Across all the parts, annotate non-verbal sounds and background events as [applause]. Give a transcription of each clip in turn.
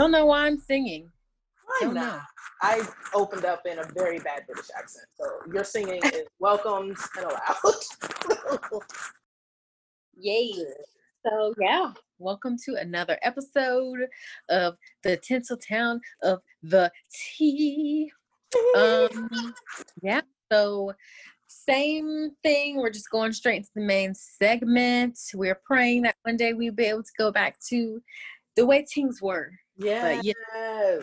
Don't know why I'm singing. Why Don't not? know. I opened up in a very bad British accent, so your singing is [laughs] welcomed and allowed. [laughs] Yay. So yeah, welcome to another episode of the Tinsel Town of the Tea. Um, [laughs] yeah. So same thing. We're just going straight into the main segment. We're praying that one day we'll be able to go back to the way things were. Yes. yeah.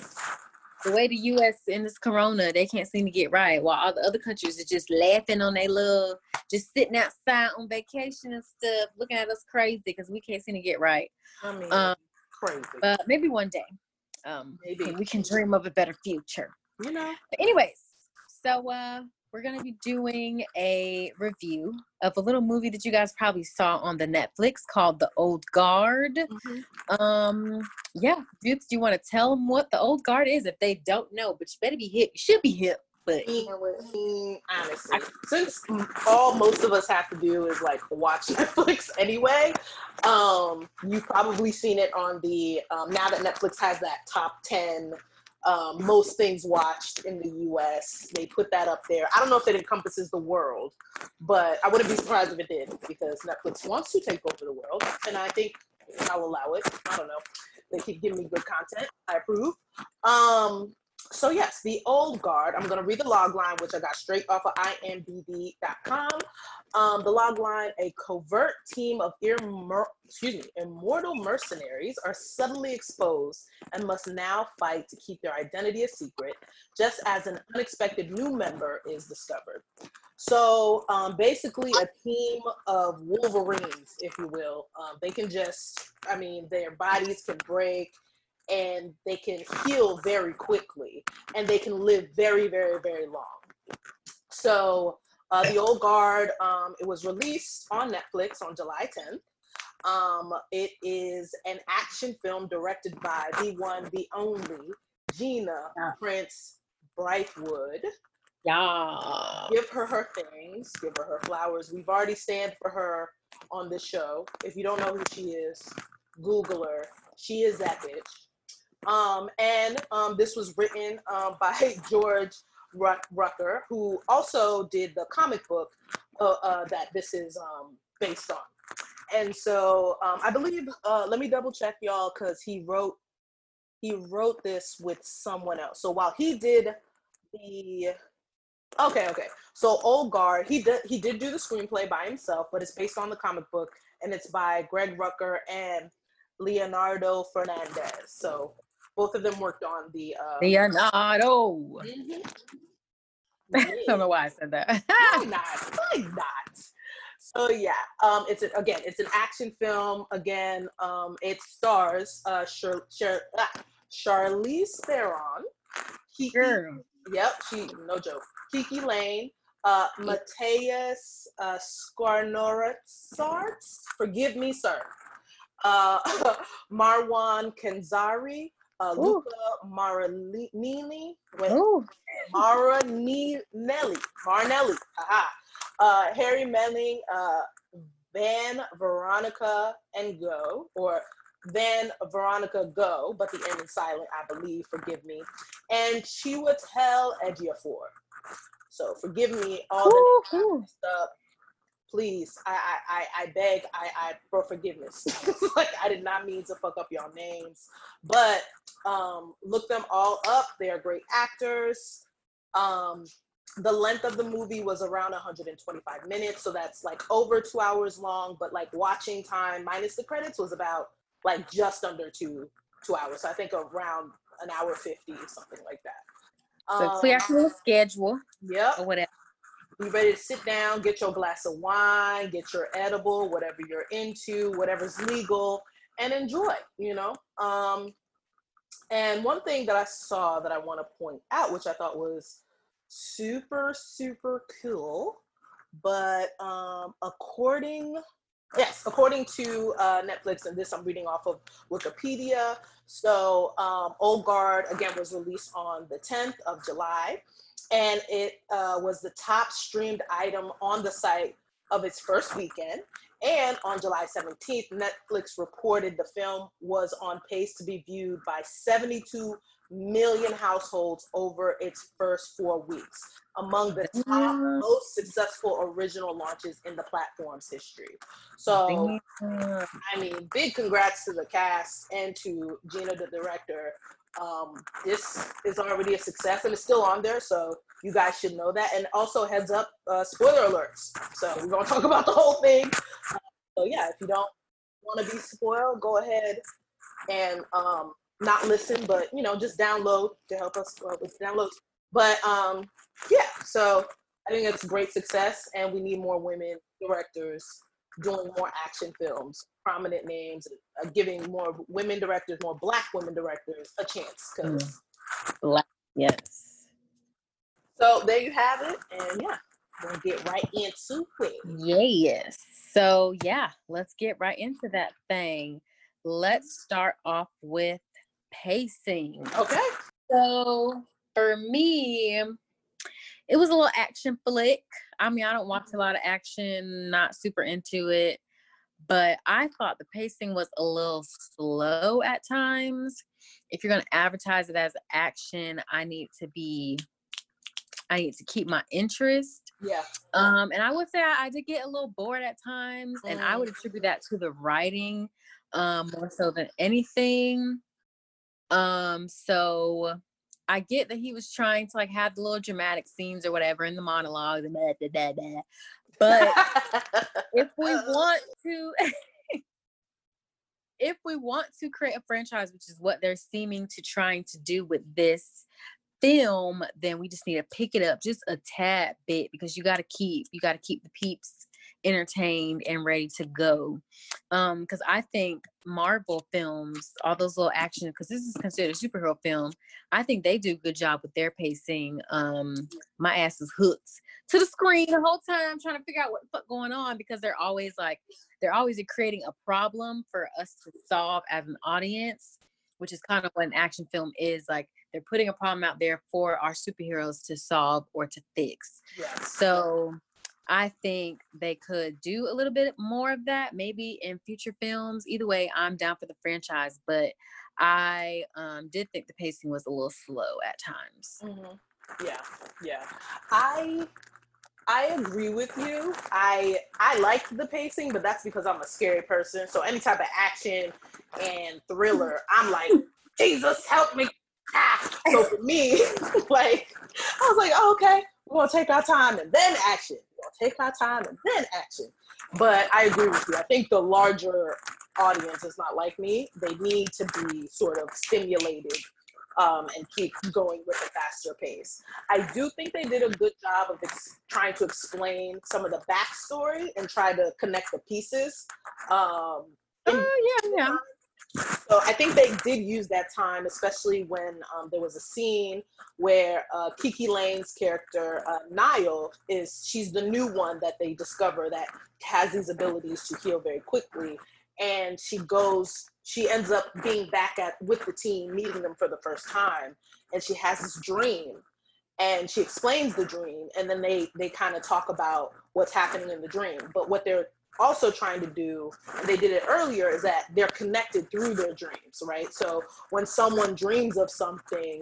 The way the U.S. in this Corona, they can't seem to get right, while all the other countries are just laughing on their little, just sitting outside on vacation and stuff, looking at us crazy because we can't seem to get right. I mean, Um, crazy. But maybe one day, um, Maybe. we can dream of a better future. you know, But anyways, so uh, we're gonna be doing a review of a little movie that you guys probably saw on the Netflix called The Old Guard. Um, yeah, dudes, do you want to tell them what The Old Guard is if they don't know? But you better be hip. You should be hip, but you know what? Honestly, since all most of us have to do is like watch [laughs] Netflix anyway, um, you've probably seen it on the um, now that Netflix has that top ten um, most things watched in the U.S. They put that up there. I don't know if it encompasses the world, but I wouldn't be surprised if it did because Netflix wants to take over the world, and I think I'll allow it. I don't know. They keep giving me good content. I approve. Um, so yes, the old guard. I'm gonna read the log line, which I got straight off of IMDb.com. Um, the log line: A covert team of immor- excuse me, immortal mercenaries are suddenly exposed and must now fight to keep their identity a secret, just as an unexpected new member is discovered. So um, basically, a team of Wolverines, if you will. Um, they can just, I mean, their bodies can break and they can heal very quickly and they can live very, very, very long. So, uh, The Old Guard, um, it was released on Netflix on July 10th. Um, it is an action film directed by the one, the only Gina Yeah. Prince Brightwood Yeah. give her her things, give her her flowers. We've already stand for her on this show. If you don't know who she is, Google her. She is that bitch. Um, and um, this was written um, by [laughs] George Ruck- Rucka, who also did the comic book uh, uh, that this is um, based on. And so um, I believe, uh, let me double check y'all, because he wrote he wrote this with someone else. So while he did the Okay, okay. So Old Guard, he did he did do the screenplay by himself, but it's based on the comic book and it's by Greg Rucka and Leonardo Fernandez. So both of them worked on the uh Leonardo. mhm. I don't know why I said that. Why [laughs] not? Why not? So yeah, um, it's a, again, it's an action film. Again, um, it stars uh, Char- Char- ah, Charlize Theron. Kiki, Girl. Yep, she no joke. Kiki Layne, uh, Mateus uh, Skarnoratsarts. Forgive me, sir. Uh, [laughs] Marwan Kenzari, uh. Luca Ooh. Maranelli, Marnelli, aha. Uh, Harry Melling, uh, Van Veronica and Go, or Van Veronica Go, but the end is silent, I believe, forgive me. And Chiwetel Ejiofor. So forgive me all the Ooh, ooh. messed up. Please, I, I, I, beg, I, I for forgiveness. [laughs] like I did not mean to fuck up y'all names, but um, look them all up. They are great actors. Um, the length of the movie was around 125 minutes, so that's like over two hours long. But like watching time minus the credits was about like just under two two hours. So I think around an hour 50 or something like that. So clear Um, out your little schedule Yep. or whatever. Be ready to sit down, get your glass of wine, get your edible, whatever you're into, whatever's legal, and enjoy, you know? Um, and one thing that I saw that I want to point out, which I thought was super, super cool, but um, according, yes, according to uh, Netflix, and this I'm reading off of Wikipedia. So, um, Old Guard again was released on the 10th of July, and it uh, was the top streamed item on the site of its first weekend. And on July 17th, Netflix reported the film was on pace to be viewed by 72 million households over its first four weeks, among the top most successful original launches in the platform's history. So, I mean, big congrats to the cast and to Gina, the director. Um, this is already a success and it's still on there, so you guys should know that. And also, heads up, uh, spoiler alerts. So, we're gonna [laughs] talk about the whole thing. Uh, so, yeah, if you don't want to be spoiled, go ahead and um, not listen, but you know, just download to help us uh, with downloads. But um, yeah, so I think it's great success, and we need more women directors doing more action films, prominent names, uh, giving more women directors, more Black women directors a chance. Cause mm. Black, yes. So there you have it, and yeah, we'll get right into it. Yes. So yeah, let's get right into that thing. Let's start off with pacing. Okay. So for me, it was a little action flick. I mean, I don't watch a lot of action, not super into it, but I thought the pacing was a little slow at times. If you're going to advertise it as action, I need to be I need to keep my interest. Yeah. Um, and I would say I, I did get a little bored at times, mm. and I would mm. attribute that to the writing um more so than anything. Um, so I get that he was trying to like have the little dramatic scenes or whatever in the monologues and da, da, da, da. But if [laughs] we uh. want to [laughs] if we want to create a franchise, which is what they're seeming to trying to do with this film, then we just need to pick it up just a tad bit because you got to keep you got to keep the peeps entertained and ready to go. Um, because I think Marvel films, all those little action, because this is considered a superhero film, I think they do a good job with their pacing. Um, my ass is hooked to the screen the whole time trying to figure out what the fuck going on because they're always like they're always creating a problem for us to solve as an audience, which is kind of what an action film is like they're putting a problem out there for our superheroes to solve or to fix. Yes. So I think they could do a little bit more of that, maybe in future films. Either way, I'm down for the franchise, but I um, did think the pacing was a little slow at times. Mm-hmm. Yeah, yeah. I I agree with you. I I liked the pacing, but that's because I'm a scary person. So any type of action and thriller, I'm like, [laughs] Jesus, help me. Ah. So for me, [laughs] like I was like, oh, okay, we're gonna take our time and then action We'll take our time and then action. But I agree with you. I think the larger audience is not like me. They need to be sort of stimulated um, and keep going with a faster pace. I do think they did a good job of ex- trying to explain some of the backstory and try to connect the pieces. Um, oh yeah, yeah. So I think they did use that time, especially when um, there was a scene where uh, KiKi Layne's character uh, Nile is she's the new one that they discover that has these abilities to heal very quickly, and she goes. She ends up being back at with the team, meeting them for the first time, and she has this dream. And she explains the dream. And then they they kind of talk about what's happening in the dream. But what they're also trying to do, and they did it earlier, is that they're connected through their dreams, right? So when someone dreams of something,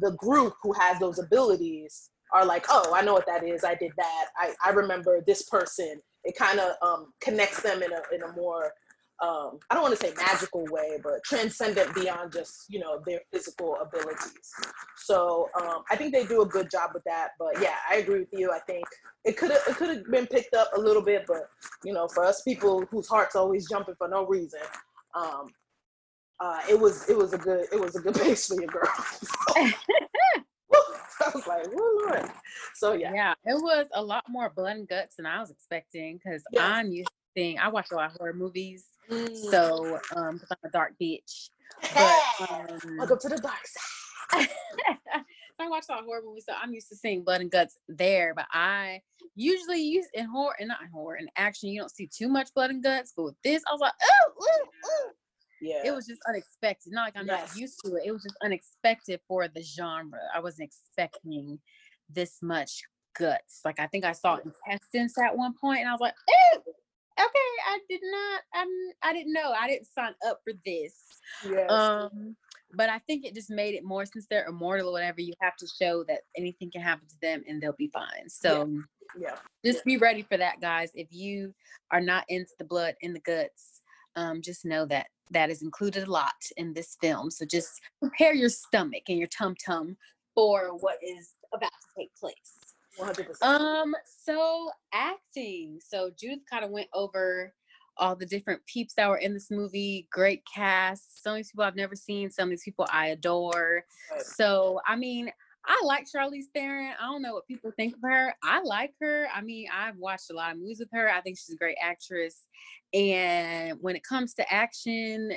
the group who has those abilities are like, oh, I know what that is. I did that. I, I remember this person. It kind of um, connects them in a, in a more um, I don't want to say magical way, but transcendent beyond just you know their physical abilities. So um, I think they do a good job with that. But yeah, I agree with you. I think it could have it could have been picked up a little bit, but you know, for us people whose hearts always jumping for no reason, um, uh, it was it was a good it was a good [laughs] pace for your girl. [laughs] I was like, oh Lord. So yeah. Yeah, it was a lot more blood and guts than I was expecting because yes. I'm used to seeing I watch a lot of horror movies Mm. So, um, I'm a dark bitch. But, um, Welcome to the dark side. [laughs] I watch a lot of horror movies, so I'm used to seeing blood and guts there. But I usually use in horror and not in horror in action, you don't see too much blood and guts. But with this, I was like, oh, oh, oh. Yeah. It was just unexpected. Not like I'm yes. not used to it. It was just unexpected for the genre. I wasn't expecting this much guts. Like I think I saw intestines at one point, and I was like, Ew, okay, I did not, I'm, I didn't know, I didn't sign up for this. Yes. Um, but I think it just made it more since they're immortal or whatever. You have to show that anything can happen to them and they'll be fine. So yeah. just be ready for that, guys. If you are not into the blood in the guts, um, just know that that is included a lot in this film. So just prepare your stomach and your tum tum for what is about to take place. 100%. Um, so acting. So Judith kind of went over all the different peeps that were in this movie. Great cast. Some of these people I've never seen. Some of these people I adore. Right. So I mean, I like Charlize Theron. I don't know what people think of her. I like her. I mean, I've watched a lot of movies with her. I think she's a great actress. And when it comes to action,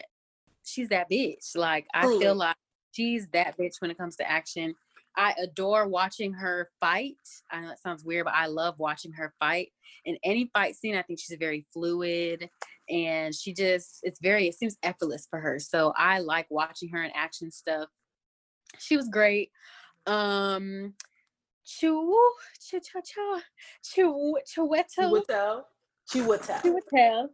she's that bitch. Like I Truly. feel like she's that bitch when it comes to action. I adore watching her fight. I know it sounds weird, but I love watching her fight. In any fight scene, I think she's very fluid and she just it's very it seems effortless for her. So I like watching her in action stuff. She was great. Um Chu Cha Cha Cha Chu Chiwetel. Chiwetel. Chiwetel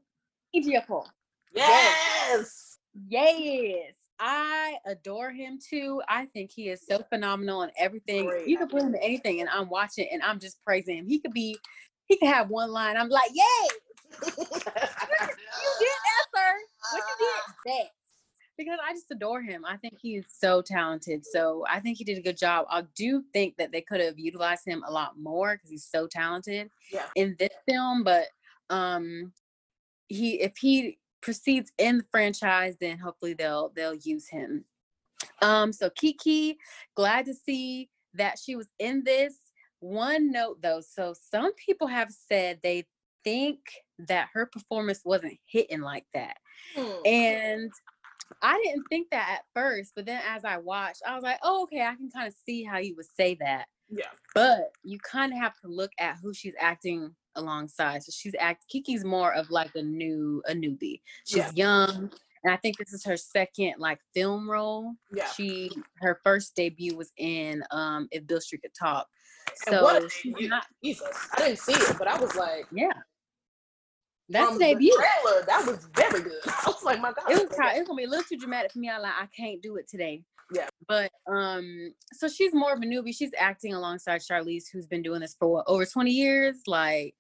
Ejiofor. Yes. Yes, I adore him too. I think he is so phenomenal and everything. Great You can put him in anything, and I'm watching and I'm just praising him. He could be, he could have one line. I'm like, yay, [laughs] you did that, sir. What you did [laughs] that. Because I just adore him. I think he's so talented. So I think he did a good job. I do think that they could have utilized him a lot more because he's so talented Yeah. in this film. But um he if he proceeds in the franchise, then hopefully they'll they'll use him. Um, so Kiki, glad to see that she was in this. One note though, so some people have said they think that her performance wasn't hitting like that. Hmm. And I didn't think that at first, but then as I watched, I was like, oh, okay, I can kind of see how you would say that. yeah. But you kind of have to look at who she's acting alongside. So she's act Kiki's more of like a new a newbie. She's Yeah. young, and I think this is her second like film role. Yeah. She her first debut was in um If Beale Street Could Talk. So she's not Jesus. I didn't see it, but I was like, yeah. That's from debut. trailer, that was very good. [laughs] I was like, my God. it was kind, it was gonna be a little too dramatic for me. I like I can't do it today. Yeah. But um, so she's more of a newbie. She's acting alongside Charlize, who's been doing this for what, over 20 years. Like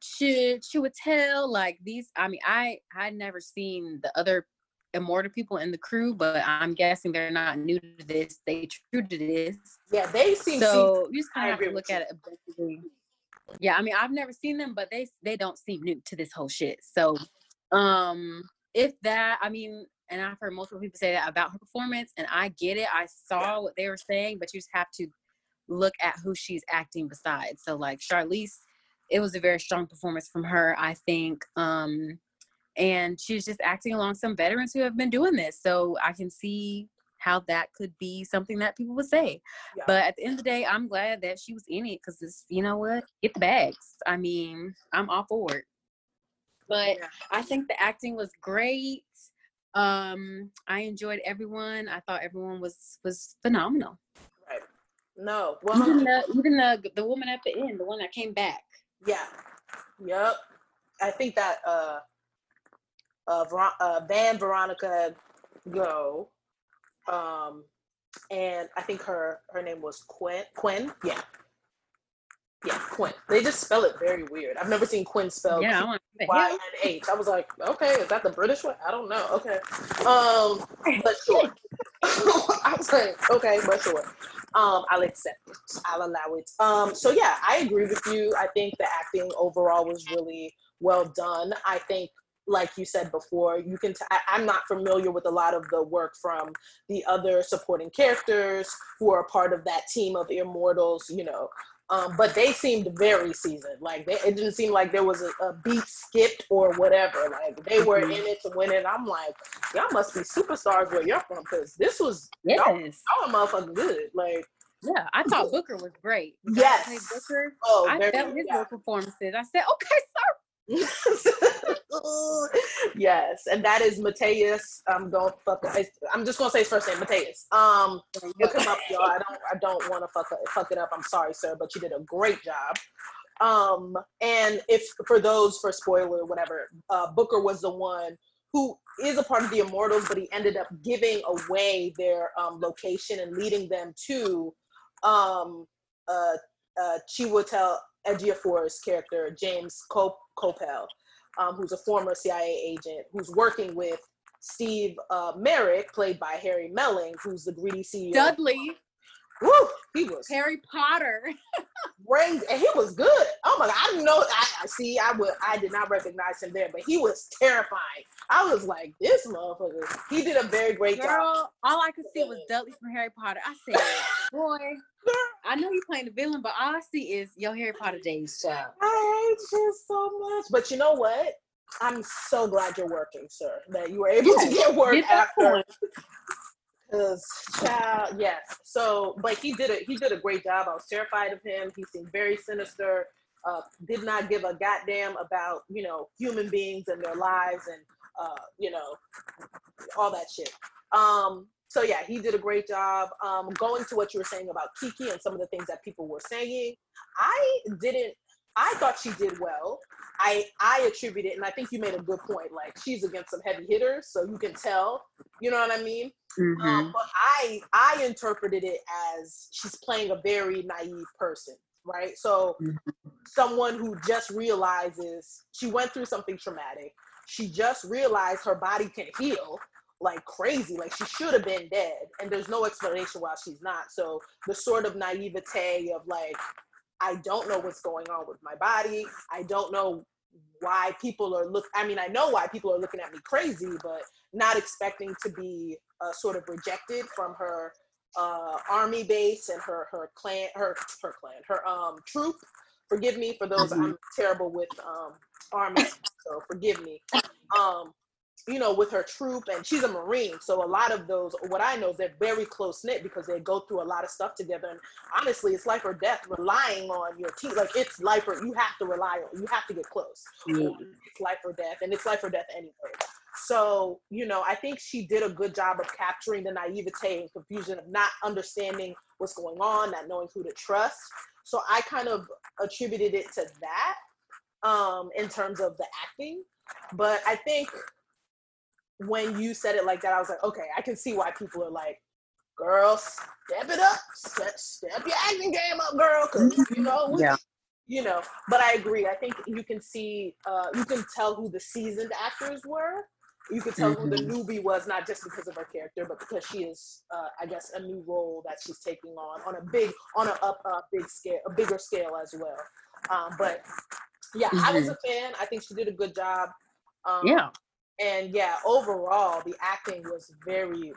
She she would tell like these. I mean, I I never seen the other immortal people in the crew, but I'm guessing they're not new to this. They true to this. Yeah, they seem So you just kind of have to look at it objectively. Yeah, I mean, I've never seen them, but they they don't seem new to this whole shit. So, um, if that, I mean, and I've heard multiple people say that about her performance, and I get it. I saw what they were saying, but you just have to look at who she's acting beside. So, like Charlize, it was a very strong performance from her, I think. Um, and she's just acting along some veterans who have been doing this. So I can see how that could be something that people would say. Yeah. But at the end of the day, I'm glad that she was in it because it's, you know what, get the bags. I mean, I'm all for it. But Yeah. I think the acting was great. Um, I enjoyed everyone. I thought everyone was was phenomenal. Right. No. Even Well, the even the the woman at the end, the one that came back. Yeah. Yep. I think that uh uh, Ver- uh Van Veronica Go um and I think her her name was Quinn Quinn yeah yeah Quinn they just spell it very weird I've never seen Quinn spelled yeah, I Y? N H. I was like, okay, is that the British one? I don't know. Okay. Um, but sure. [laughs] I was like, okay, but sure. Um, I'll accept it. I'll allow it. Um, so yeah, I agree with you. I think the acting overall was really well done. I think like you said before, you can. T- I, I'm not familiar with a lot of the work from the other supporting characters who are part of that team of immortals. You know, um, but they seemed very seasoned. Like they, it didn't seem like there was a, a beat skipped or whatever. Like they were Mhm. in it to win it. I'm like, y'all must be superstars where you're from because this was Yes. y'all are motherfucking good. Like, Yeah, I thought Booker was great. Yes. Booker. oh, I felt his yeah. performances. I said, okay, sir. [laughs] yes, and that is Mateus. I'm going fuck. I'm just gonna say his first name, Mateus. Um, look him up, y'all. I don't. I don't want to fuck fuck it up. I'm sorry, sir, but you did a great job. Um, and if for those for spoiler, whatever, uh, Booker was the one who is a part of the Immortals, but he ended up giving away their um, location and leading them to um, uh, uh, Chiwetel Ejiofor's character, James Cop- Coppel, um, who's a former CIA agent who's working with Steve uh, Merrick, played by Harry Melling, who's the greedy CEO. Dudley. Woo, he was Harry Potter. [laughs] crazy, and he was good. Oh my god, I didn't know. I, I see. I would. I did not recognize him there, but he was terrifying. I was like, this motherfucker. He did a very great Girl, job. all I could see was [laughs] Dudley from Harry Potter. I said, boy, I know you're playing the villain, but all I see is your Harry Potter days, child. I hate you so much. But you know what? I'm so glad you're working, sir. That you were able to get work Get after. Cause child, yes. So, but he did it. He did a great job. I was terrified of him. He seemed very sinister. Uh, did not give a goddamn about you know human beings and their lives and uh, you know all that shit. Um, so yeah, he did a great job. Um, going to what you were saying about Kiki and some of the things that people were saying, I didn't. I thought she did well. I I attribute it, and I think you made a good point. Like she's against some heavy hitters, so you can tell. You know what I mean? Mm-hmm. Um, but I I interpreted it as she's playing a very naive person, right? So Mhm. someone who just realizes she went through something traumatic. She just realized her body can heal like crazy, like she should have been dead, and there's no explanation why she's not. So the sort of naivete of like, I don't know what's going on with my body. I don't know why people are look. I mean, I know why people are looking at me crazy, but not expecting to be uh, sort of rejected from her uh, army base and her her clan, her her clan, her um troop. Forgive me for those. I'm terrible with um army, so forgive me. Um, you know, with her troop, and she's a Marine, so a lot of those, what I know, is they're very close knit because they go through a lot of stuff together. And honestly, it's life or death, relying on your team. Like it's life or you have to rely on, you have to get close. It's life or death, and it's life or death anyway. So, you know, I think she did a good job of capturing the naivete and confusion of not understanding what's going on, not knowing who to trust. So I kind of attributed it to that um, in terms of the acting. But I think when you said it like that, I was like, okay, I can see why people are like, girl, step it up, step, step your acting game up, girl, because you know, we- Yeah. you know. But I agree. I think you can see, uh, you can tell who the seasoned actors were. You could tell who the newbie was, not just because of her character, but because she is, uh, I guess, a new role that she's taking on on a big, on a up, uh, big scale, a bigger scale as well. Um, but yeah, I was a fan. I think she did a good job. Um, Yeah. And yeah, overall the acting was very.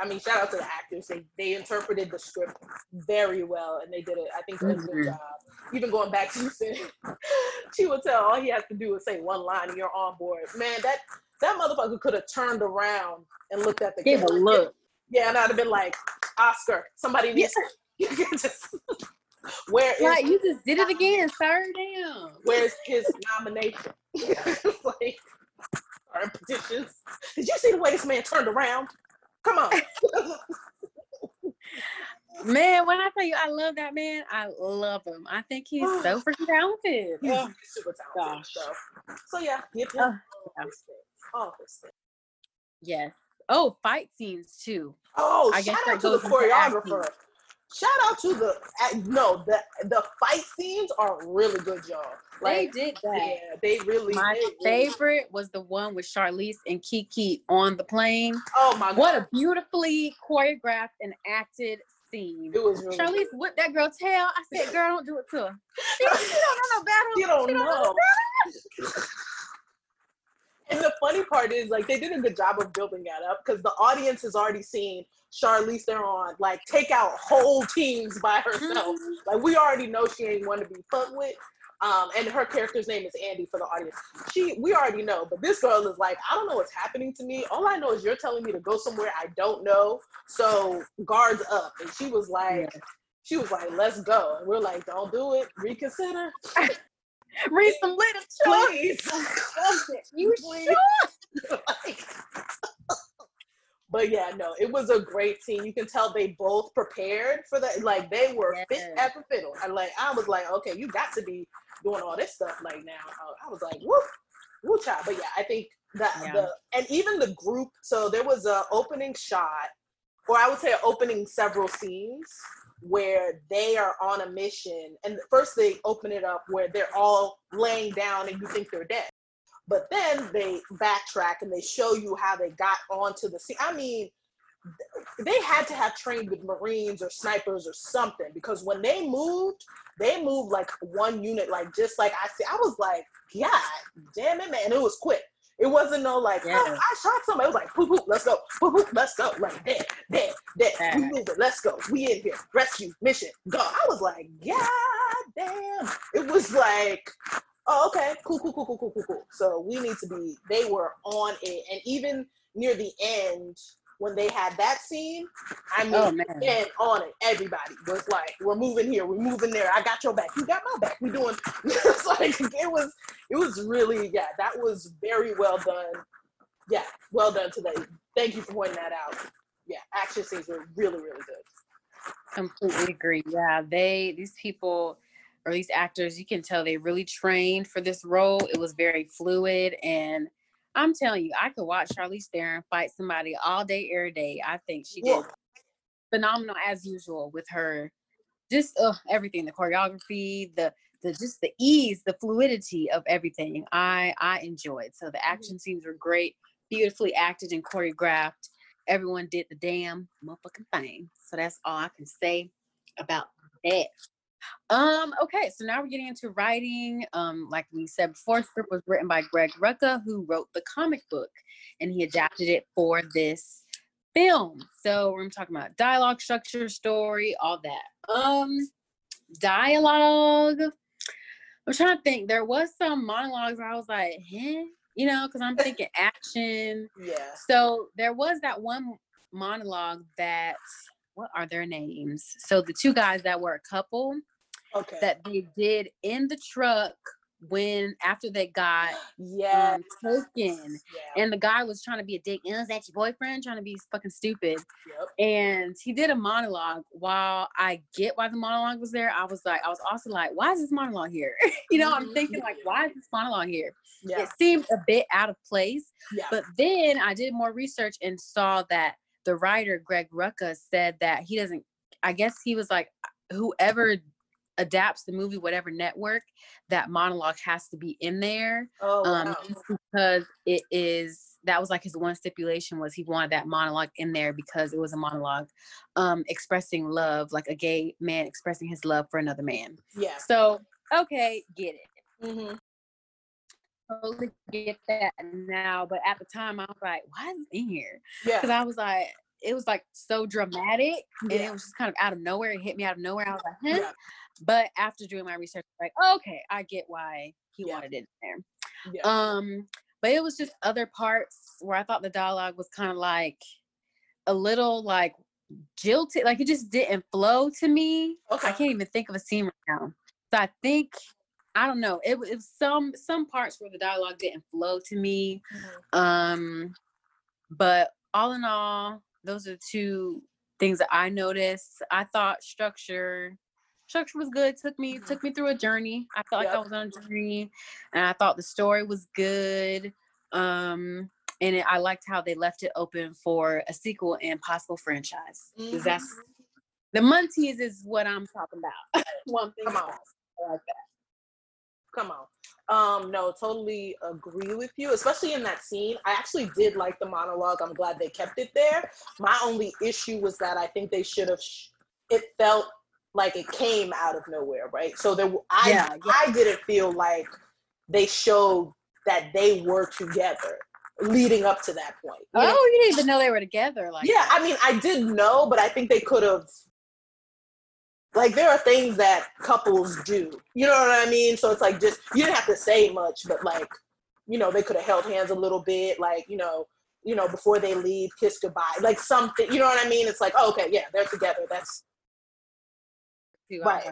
I mean, shout out to the actors. They they interpreted the script very well, and they did it. I think did a good Mhm. job. Even going back to you saying, [laughs] she would tell all he has to do is say one line, and you're on board. Man, that that motherfucker could have turned around and looked at the Give a camera. look. [laughs] Yeah, and I'd have been like, Oscar, somebody needs. [laughs] just, where is Like you just did it again, sir. Damn. where's his nomination? like, petitions. Did you see the way this man turned around? Come on. [laughs] Man, when I tell you I love that man, I love him. I think he's so [sighs] freaking talented. He's Oh, super talented. gosh. So, so yeah, give him all yeah. All his things. yes. Oh, fight scenes too. Oh, I guess shout that out to the choreographer. Shout out to the no the the fight scenes are really good, y'all. Like they did that. yeah, they really. My they really- favorite was the one with Charlize and Kiki on the plane. Oh my god, What a beautifully choreographed and acted scene. it was really. Charlize whipped that girl tail. I said, girl, don't do it to her. [laughs] She, she don't know no battle. You don't She don't know know. [laughs] And the funny part is, like, they did a good job of building that up because the audience has already seen Charlize Theron like take out whole teams by herself. Mhm. Like, we already know she ain't one to be fucked with. Um, and her character's name is Andy for the audience. She, we already know, but this girl is like, I don't know what's happening to me. All I know is you're telling me to go somewhere I don't know. So guards up. And she was like, Yeah. she was like, let's go. And we're like, don't do it. Reconsider. [laughs] Read some literature. Please. [laughs] You Please. sure? Like- but yeah, no, it was a great scene. You can tell they both prepared for that. Like they were fit Yes. at the fiddle. I like I was like, okay, you got to be doing all this stuff like now. I- I was like, whoop, whoop, child. But yeah, I think that Yeah. the and even the group. So there was a opening shot, or I would say opening several scenes where they are on a mission, and first they open it up where they're all laying down and you think they're dead. But then they backtrack and they show you how they got onto the scene. I mean, they had to have trained with Marines or snipers or something because when they moved, they moved like one unit, like just like I see. I was like, God damn it, man. And it was quick. It wasn't no like, oh, Yeah. oh, I shot somebody. It was like, poop, poop, let's go. Poop, poop, let's go. Like, dead, dead, dead. We Yeah. moving, let's go. We in here. Rescue, mission, go. I was like, God damn. It was like, oh, okay, cool, cool, cool, cool, cool, cool, cool. So we need to be, they were on it. And even near the end, when they had that scene, I mean, Oh man. on it, everybody was like, "We're moving here, we're moving there. I got your back, you got my back. We're doing." [laughs] it's like it was, it was really, yeah, that was very well done. Yeah, well done today. Thank you for pointing that out. Yeah, action scenes were really, really good. Completely agree. Yeah, they these people or these actors, you can tell they really trained for this role. It was very fluid, and I'm telling you, I could watch Charlize Theron fight somebody all day, every day. I think she did Whoa. phenomenal as usual with her, just uh, everything, the choreography, the the just the ease, the fluidity of everything. I I enjoyed. So the action scenes were great, beautifully acted and choreographed. Everyone did the damn motherfucking thing. So that's all I can say about that. Um, okay, so now we're getting into writing. Um, like we said before, script was written by Greg Rucka, who wrote the comic book, and he adapted it for this film. So we're gonna talk about dialogue structure, story, all that. Um, dialogue. I'm trying to think. There was some monologues where I was like, huh? You know, because I'm thinking action. [laughs] Yeah. So there was that one monologue that what are their names? So the two guys that were a couple Okay. that they did in the truck when after they got yeah. um, taken yeah. and the guy was trying to be a dick. And was that your boyfriend trying to be fucking stupid? Yep. And he did a monologue. While I get why the monologue was there, I was like, I was also like, why is this monologue here? [laughs] you know, I'm thinking like, why is this monologue here? Yeah. It seemed a bit out of place. Yeah. But then I did more research and saw that the writer Greg Rucka said that he doesn't. I guess he was like, whoever adapts the movie, whatever network, that monologue has to be in there. oh Um, wow. because it is that was like his one stipulation was he wanted that monologue in there because it was a monologue um expressing love, like a gay man expressing his love for another man. yeah. So okay, get it hmm totally get that now, but at the time I was like, why is it in here? Yeah. Because I was like, it was like so dramatic and it was just kind of out of nowhere. It hit me out of nowhere. I was like, huh? Yeah. But after doing my research, like, okay, I get why he Yeah. wanted it in there. Yeah. Um, but it was just other parts where I thought the dialogue was kind of like a little like jilted, like it just didn't flow to me. Okay. I can't even think of a scene right now. So I think I don't know. It was some some parts where the dialogue didn't flow to me. Mhm. Um, but all in all, those are two things that I noticed. I thought structure structure was good. Took me Mhm. took me through a journey. I felt like I was on a journey, and I thought the story was good. Um, and it, I liked how they left it open for a sequel and possible franchise. Because that's the Munties is what I'm talking about. [laughs] One thing. Come on. I like that. Come on. Um, no, totally agree with you, especially in that scene. I actually did like the monologue. I'm glad they kept it there. My only issue was that I think they should have. Sh- it felt like it came out of nowhere, right? So there, I Yeah, yeah. I didn't feel like they showed that they were together leading up to that point. You know? Oh, you didn't even know they were together. Like yeah, that. I mean, I did know, but I think they could have. Like there are things that couples do, you know what I mean. So it's like just you didn't have to say much, but like, you know, they could have held hands a little bit, like you know, you know, before they leave, kiss goodbye, like something. You know what I mean? It's like, oh, okay, yeah, they're together. That's. Right.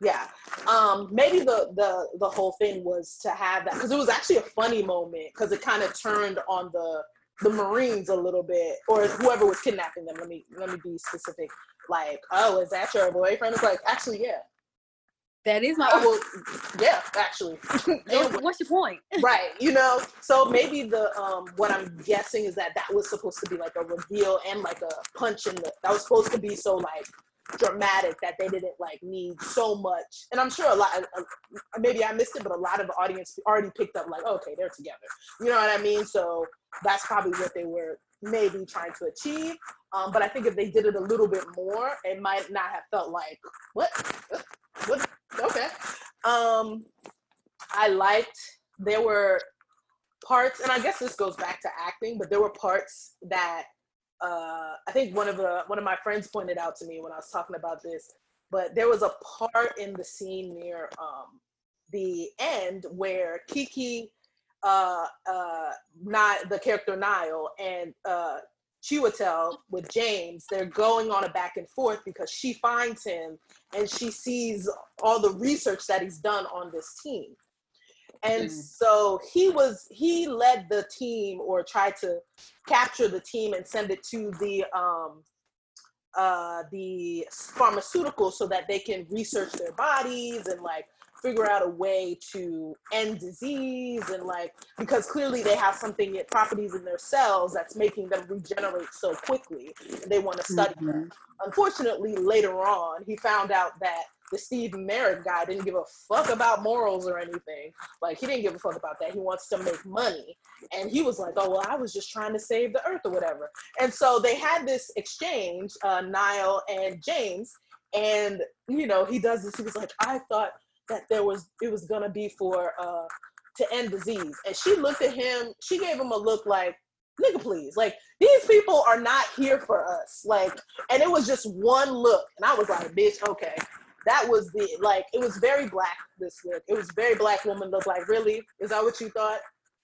Yeah. Um, maybe the the the whole thing was to have that because it was actually a funny moment because it kind of turned on the the Marines a little bit or whoever was kidnapping them. Let me let me be specific. Like, oh, is that your boyfriend? It's like, actually, yeah. That is my. Oh, well, [laughs] yeah, actually. [laughs] What's your point? [laughs] right. You know. So maybe the um what I'm guessing is that that was supposed to be like a reveal and like a punch in the that was supposed to be so like dramatic that they didn't like need so much. And I'm sure a lot, uh, maybe I missed it, but a lot of the audience already picked up like, okay, they're together. You know what I mean? So that's probably what they were maybe trying to achieve. Um, but I think if they did it a little bit more, it might not have felt like what, what? Okay. Um, I liked there were parts, and I guess this goes back to acting, but there were parts that uh, I think one of the one of my friends pointed out to me when I was talking about this, but there was a part in the scene near um, the end where Kiki, uh, uh, not the character Nile, and uh, Chiwetel with James, they're going on a back and forth because she finds him and she sees all the research that he's done on this team. And mm. so he was he led the team or tried to capture the team and send it to the um uh the pharmaceuticals so that they can research their bodies and like figure out a way to end disease and like because clearly they have something it properties in their cells that's making them regenerate so quickly and they want to study mm-hmm. unfortunately later on he found out that the Steve Merrick guy didn't give a fuck about morals or anything. Like he didn't give a fuck about that. He wants to make money. And he was like, oh well, I was just trying to save the earth or whatever. And so they had this exchange, uh, Nile and James, and you know, he does this. He was like, I thought that there was it was gonna be for uh to end disease. And she looked at him, she gave him a look like, nigga, please. Like, these people are not here for us. Like, and it was just one look. And I was like, bitch, okay. That was the like it was very black this look. It was very black woman look like really? Is that what you thought?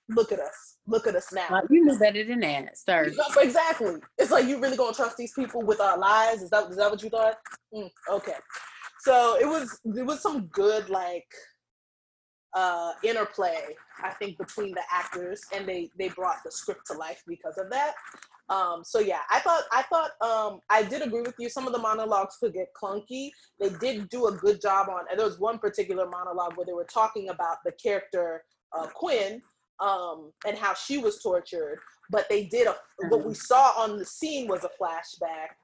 Look at us. Look at us now. Uh, you knew better than that sir. Exactly. It's like you really gonna trust these people with our lives is that is that what you thought? Mm, okay so it was it was some good like uh interplay i think between the actors and they they brought the script to life because of that um, so yeah, I thought I thought um, I did agree with you. Some of the monologues could get clunky. They did do a good job on. And there was one particular monologue where they were talking about the character uh, Quinn um, and how she was tortured. But they did a what we mm-hmm. saw on the scene was a flashback.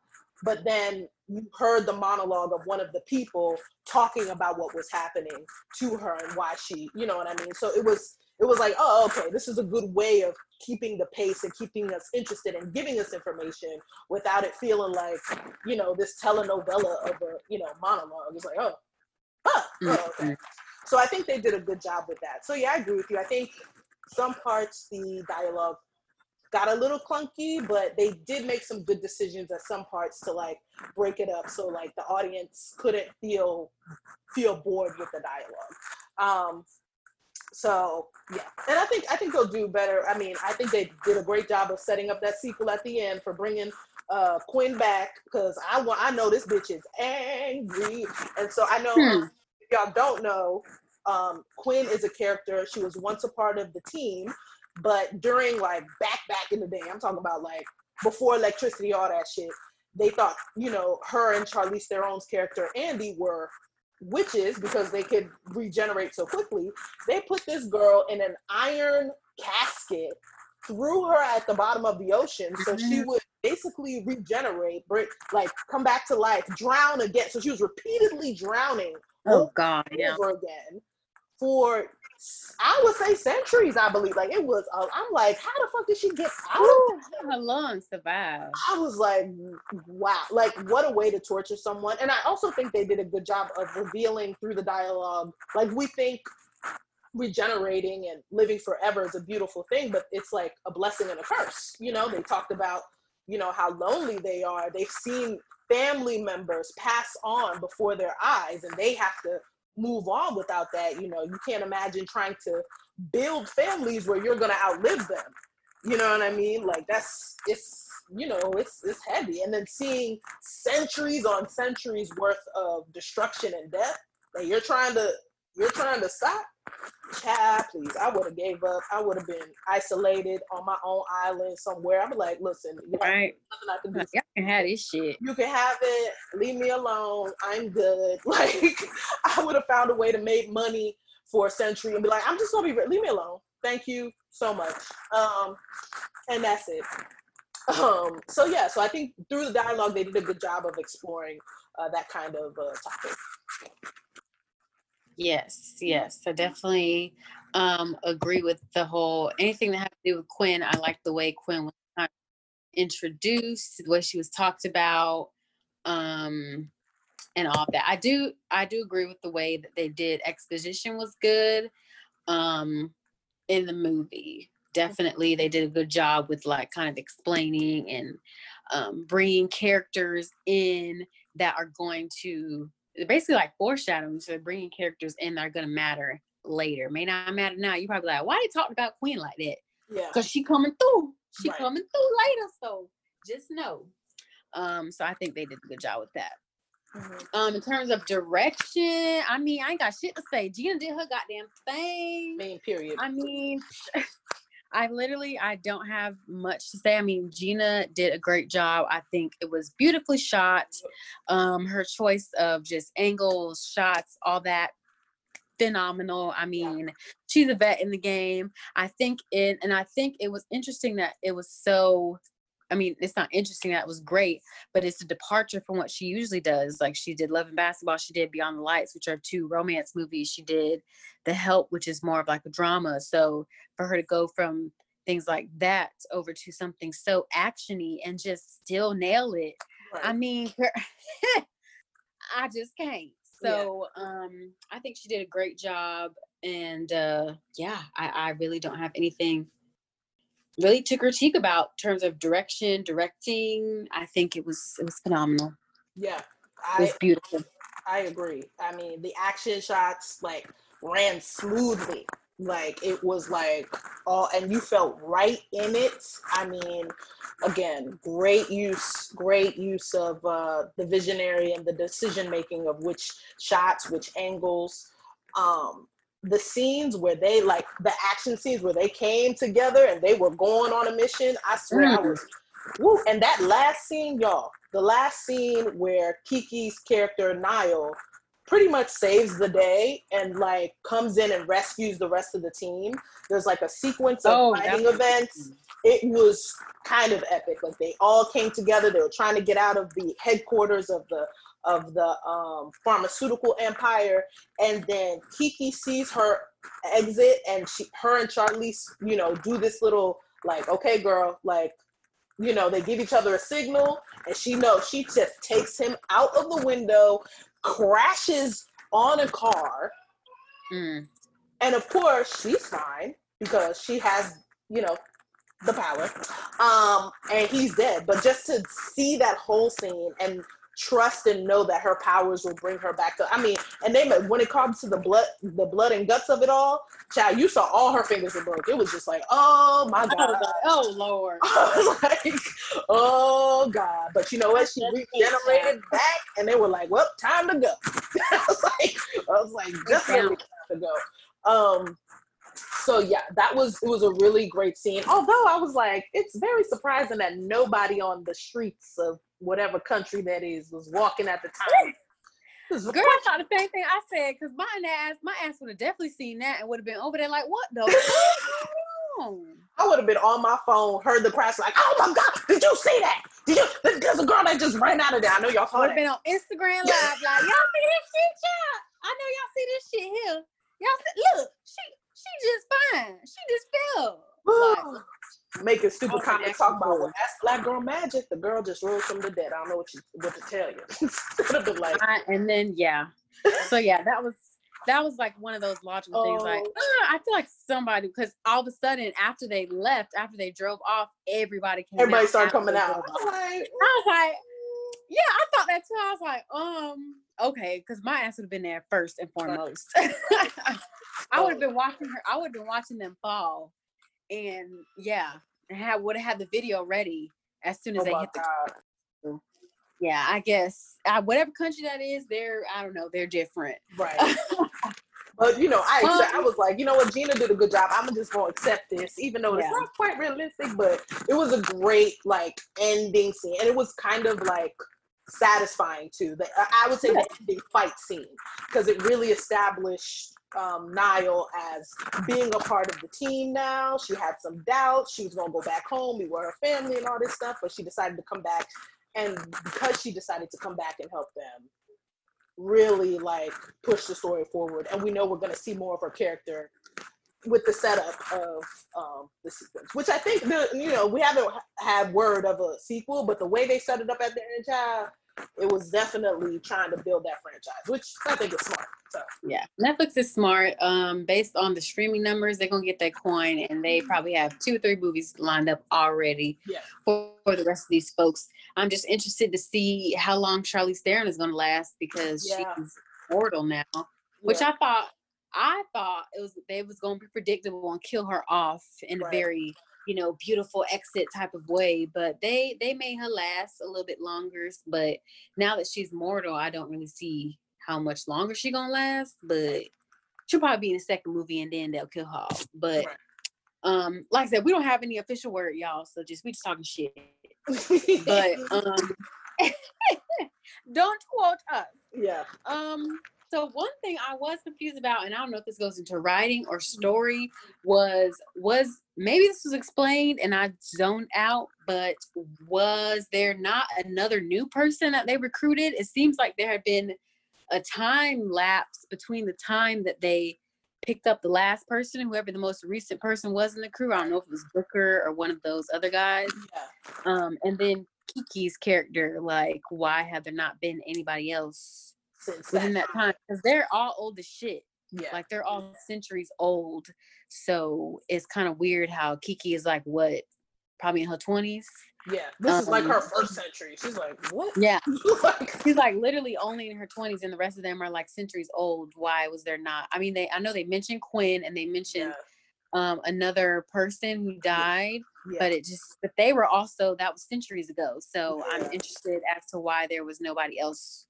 But then you heard the monologue of one of the people talking about what was happening to her and why she, you know what I mean. So it was it was like, oh, okay, this is a good way of keeping the pace and keeping us interested and giving us information without it feeling like, you know, this telenovela of a, you know, monologue. It's like, oh, huh, oh, mm, okay. So I think they did a good job with that. So yeah, I agree with you. I think some parts the dialogue got a little clunky, but they did make some good decisions at some parts to like break it up so like the audience couldn't feel feel bored with the dialogue. Um, so yeah, and I think I think they'll do better. I mean, I think they did a great job of setting up that sequel at the end for bringing uh, Quinn back because I want I know this bitch is angry, and so I know hmm. if y'all don't know, um, Quinn is a character. She was once a part of the team, but during like back back in the day, I'm talking about like before electricity, all that shit. They thought you know her and Charlize Theron's character Andy were witches because they could regenerate so quickly, they put this girl in an iron casket, threw her at the bottom of the ocean so mm-hmm. she would basically regenerate, like come back to life, drown again. So she was repeatedly drowning. Oh God, yeah. again for I would say centuries, I believe. Like it was, uh, I'm like, how the fuck did she get out? Ooh, her lungs survive? I was like, wow, like what a way to torture someone. And I also think they did a good job of revealing through the dialogue. Like we think regenerating and living forever is a beautiful thing, but it's like a blessing and a curse. You know, they talked about, you know, how lonely they are. They've seen family members pass on before their eyes and they have to move on without that. You know, you can't imagine trying to build families where you're gonna outlive them. You know what I mean? Like that's it's you know it's it's heavy. And then seeing centuries on centuries worth of destruction and death. that you're trying to you're trying to stop, child, please. I would have gave up. I would have been isolated on my own island somewhere. I'm like, listen, you Right. nothing I can do. Y'all can have this shit. You can have it. Leave me alone. I'm good. [laughs] Like I would have found a way to make money for a century and be like, I'm just gonna be. re- Leave me alone. Thank you so much. Um, and that's it. Um, so yeah, so I think through the dialogue they did a good job of exploring uh, that kind of uh, topic. Yes, yes. I definitely um agree with the whole anything that had to do with Quinn. I like the way Quinn was introduced, the way she was talked about, um, and all that. I do I do agree with the way that they did exposition was good um in the movie. Definitely they did a good job with like kind of explaining and um bringing characters in that are going to basically like foreshadowing. So bringing characters in that are going to matter later. May not matter now. You probably like, why they talk about Queen like that? Yeah. Because she coming through. She Right. coming through later. So just know. Um, so I think they did a good job with that. Mhm. Um, in terms of direction, I mean, I ain't got shit to say. Gina did her goddamn thing. Main period. I mean, [laughs] I literally I don't have much to say. I mean, Gina did a great job. I think it was beautifully shot. Um, her choice of just angles, shots, all that phenomenal. I mean, she's a vet in the game. I think it and I think it was interesting that it was so I mean, it's not interesting that was great, but it's a departure from what she usually does. Like she did Love and Basketball, she did Beyond the Lights, which are two romance movies. She did The Help, which is more of like a drama. So for her to go from things like that over to something so actiony and just still nail it. I mean, her- [laughs] I just can't. Yeah. So um I think she did a great job. And uh yeah, I, I really don't have anything really to critique about in terms of direction, directing. I think it was it was phenomenal. yeah. It I was beautiful. I agree. I mean, the action shots like ran smoothly. Like it was like all, and you felt right in it. I mean, again, great use, great use of uh, the visionary and the decision making of which shots, which angles. Um, the scenes where they like the action scenes where they came together and they were going on a mission. I swear I Mm. was Woo, and that last scene, y'all, the last scene where Kiki's character Nile pretty much saves the day and like comes in and rescues the rest of the team. There's like a sequence of Oh, fighting events. It was kind of epic. Like they all came together. They were trying to get out of the headquarters of the of the um, pharmaceutical empire, and then Kiki sees her exit, and she, her and Charlize, you know, do this little like, okay, girl, like you know, they give each other a signal, and she knows she just takes him out of the window, crashes on a car, Mm. and of course she's fine because she has, you know, the power. Um, and he's dead. But just to see that whole scene and trust and know that her powers will bring her back to I mean, and they when it comes to the blood the blood and guts of it all, child, you saw all her fingers were broke. It was just like, oh my god. like, oh Lord. [laughs] Like, oh God. But you know what? She regenerated back and they were like, well, time to go. [laughs] I was like, I was like, definitely time to go. Um, so yeah, that was it was a really great scene. Although I was like, it's very surprising that nobody on the streets of whatever country that is was walking at the time. Girl, I thought the same thing I said because my ass, my ass would have definitely seen that and would have been over there like, what the fuck going on? I would have been on my phone, heard the crash, like, oh my God, did you see that? Did you? There's a girl that just ran out of there. I know y'all saw Would have been on Instagram live, like, [laughs] y'all see this shit, y'all? I know y'all see this shit here. Y'all see, look, she she just fine. She just fell. [sighs] Like, making stupid Oh, comments that's talking about well, that's black girl magic. The girl just rose from the dead. I don't know what you what to tell you. Could have been like, I- and then yeah. So yeah, that was that was like one of those logical things. Like, Oh. "Ah, I feel like somebody because all of a sudden after they left, after they drove off, everybody came. everybody out started coming out. I was like, I was like, yeah, I thought that too. I was like, um, okay, because my ass would have been there first and foremost. [laughs] I would have been watching her. I would have been watching them fall, and yeah, have would have had the video ready as soon as oh they hit the. God. yeah, I guess uh, whatever country that is, they're I don't know, they're different. Right. [laughs] but you know, I accept, I was like, you know what, Gina did a good job. I'm just gonna accept this, even though yeah. it's not quite realistic. But it was a great like ending scene, and it was kind of like satisfying too. The, I would say the ending fight scene because it really established um, Nile as being a part of the team now. She had some doubts. She was going to go back home. We were her family and all this stuff, but she decided to come back. And because she decided to come back and help them, really like push the story forward. And we know we're going to see more of her character with the setup of um, the sequence, which I think the you know we haven't had word of a sequel, but the way they set it up at the end, child, it was definitely trying to build that franchise, which I think is smart. So yeah, Netflix is smart. Um, based on the streaming numbers, they're gonna get that coin, and they probably have two or three movies lined up already yeah. for, for the rest of these folks. I'm just interested to see how long Charlize Theron is gonna last because yeah. she's mortal now, which yeah. I thought I thought it was they was gonna be predictable and kill her off in right. a very you know beautiful exit type of way but they they made her last a little bit longer but now that she's mortal i don't really see how much longer she gonna last but she'll probably be in the second movie and then they'll kill her off but right. um like i said we don't have any official word y'all so just we just talking shit. [laughs] But um [laughs] don't quote us. Yeah. Um so one thing I was confused about, and I don't know if this goes into writing or story, was was maybe this was explained and I zoned out, but was there not another new person that they recruited? It seems like there had been a time lapse between the time that they picked up the last person, whoever the most recent person was in the crew. I don't know if it was Booker or one of those other guys. Yeah. Um, and then Kiki's character, like, why have there not been anybody else since within that, time because they're all old as shit. Yeah. Like they're all centuries old. So it's kind of weird how Kiki is like what, probably in her twenties. Yeah, this um, is like her um, first century. She's like, what? Yeah, [laughs] she's like literally only in her twenties, and the rest of them are like centuries old. Why was there not? I mean, they I know they mentioned Quinn and they mentioned yeah. um another person who died, yeah. but it just but they were also that was centuries ago. So yeah. I'm interested as to why there was nobody else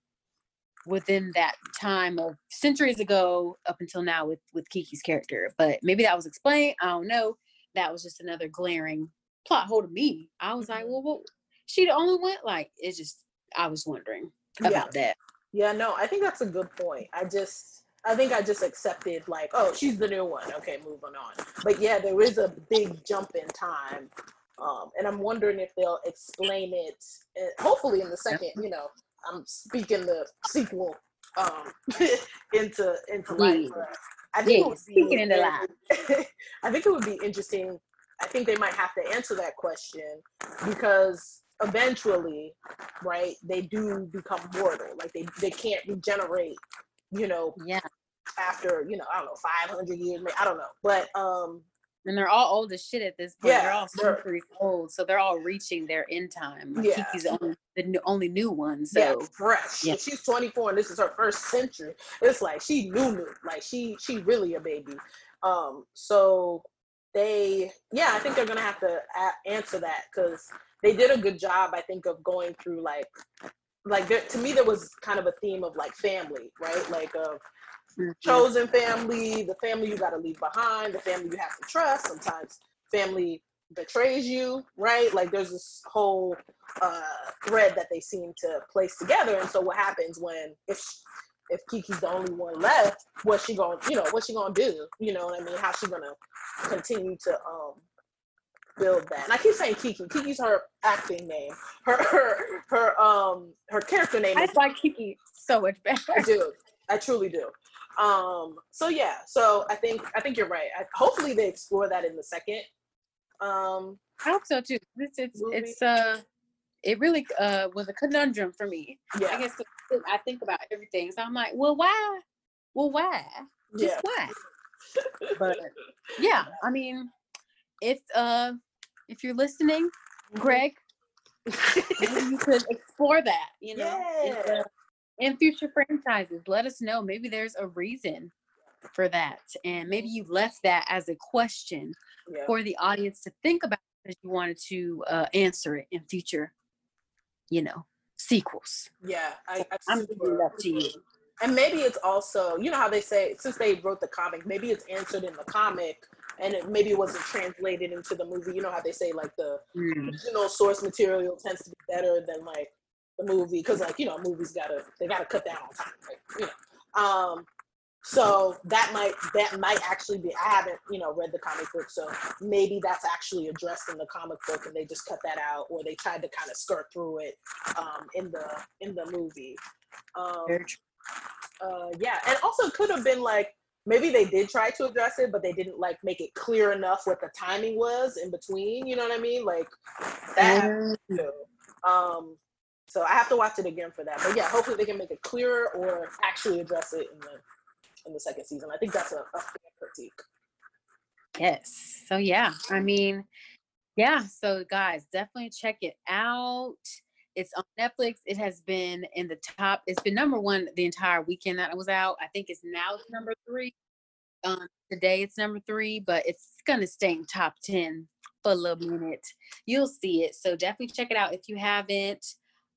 within that time of centuries ago up until now with with Kiki's character. But maybe that was explained. I don't know. That was just another glaring plot hole to me. I was like, mm-hmm. well, she the only one. Like it's just I was wondering about yeah. that. Yeah, no, I think that's a good point. I just I think I just accepted like, oh, she's the new one. Okay, moving on. But yeah, there is a big jump in time. Um, and I'm wondering if they'll explain it, eh, hopefully in the second, you know, I'm speaking the sequel um, [laughs] into into life. I think yeah, it would be, speaking into life. [laughs] I think it would be interesting. I think they might have to answer that question because eventually, right, they do become mortal. Like they they can't regenerate, you know. Yeah. After you know, I don't know, five hundred years. I don't know, but um, and they're all old as shit at this point. Yeah, they're all centuries old, so they're all reaching their end time. Like yeah. Kiki's the only, the new, only new one. So yeah, fresh. Yeah. She's 24 and this is her first century. It's like she new new. Like she she really a baby. Um, so they yeah, I think they're gonna have to a- answer that because they did a good job, I think, of going through like like there, to me there was kind of a theme of like family, right? Like of. Chosen family, the family you got to leave behind, the family you have to trust. Sometimes family betrays you, right? Like there's this whole uh, thread that they seem to place together. And so what happens when if if Kiki's the only one left, what's she gonna you know, what's she gonna do? You know what I mean? How's she gonna continue to um build that? And I keep saying Kiki. Kiki's her acting name. Her her her um her character name. I is, like Kiki so much better. I do. I truly do. Um, so yeah, so I think I think you're right. I, hopefully they explore that in the second. Um, I hope so too. It's it's movie. it's uh it really uh was a conundrum for me. Yeah. I guess I think about everything. So I'm like, well why? Well why? Just yeah. why? but [laughs] yeah, I mean, if uh if you're listening, mm-hmm. Greg, you could [laughs] explore that, you know. Yeah in future franchises. Let us know. Maybe there's a reason for that. And maybe you left that as a question yeah. for the audience to think about because you wanted to uh, answer it in future, you know, sequels. Yeah, I, I I'm giving up to you. And maybe it's also, you know how they say since they wrote the comic, maybe it's answered in the comic, and it, maybe it wasn't translated into the movie. You know how they say like the Mm. original source material tends to be better than like the movie because like you know movies gotta they gotta cut down on time, right? You know. Um, so that might that might actually be. I haven't you know read the comic book, so maybe that's actually addressed in the comic book, and they just cut that out, or they tried to kind of skirt through it um, in the in the movie. Um, uh, yeah, and also could have been like maybe they did try to address it, but they didn't like make it clear enough what the timing was in between. You know what I mean? Like that. Mm. too. Um, so I have to watch it again for that. But yeah, hopefully they can make it clearer or actually address it in the in the second season. I think that's a, a critique. Yes. So yeah, I mean, yeah. So guys, definitely check it out. It's on Netflix. It has been in the top. It's been number one the entire weekend that it was out. I think it's now number three. Um, today it's number three, but it's gonna stay in top ten for a little minute. You'll see it. So definitely check it out if you haven't.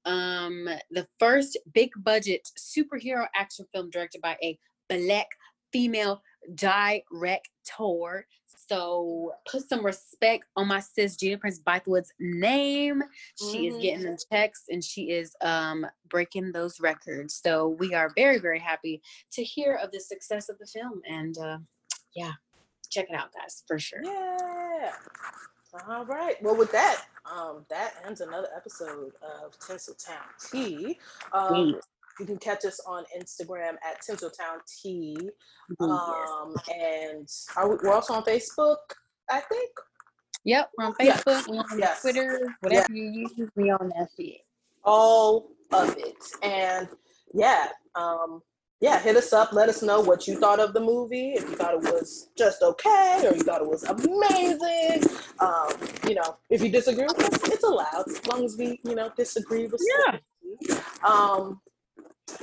Um, the first big budget superhero action film directed by a black female director. So put some respect on my sis Gina Prince-Bythewood's name. She is Mhm. getting them checks and she is um breaking those records. So we are very, very happy to hear of the success of the film. And uh yeah, check it out, guys, for sure. Yeah. All right. Well, with that, um, that ends another episode of Tinseltown Tea. Um, Yes. you can catch us on Instagram at Tinseltown Tea. Yes. Um, and are we, we're also on Facebook, I think. Yep, we're on Yeah. Facebook, we're on Yes. Twitter, whatever you use, we on that shit. all of it. And yeah, um, yeah, hit us up. Let us know what you thought of the movie. If you thought it was just okay, or you thought it was amazing. Um, you know, if you disagree with us, it's allowed as long as we, you know, disagree with. Yeah. Um,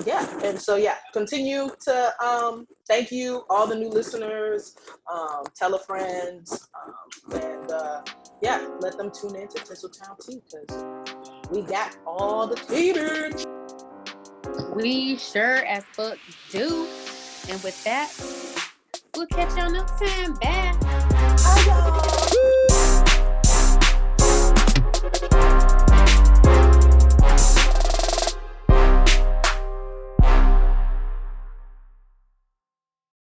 yeah, and so yeah, continue to um, thank you all the new listeners. Um, tell a friend, um, and uh, yeah, let them tune in to Tinseltown Tea because we got all the bitch. We sure as fuck do. And with that, we'll catch y'all next time. Bye.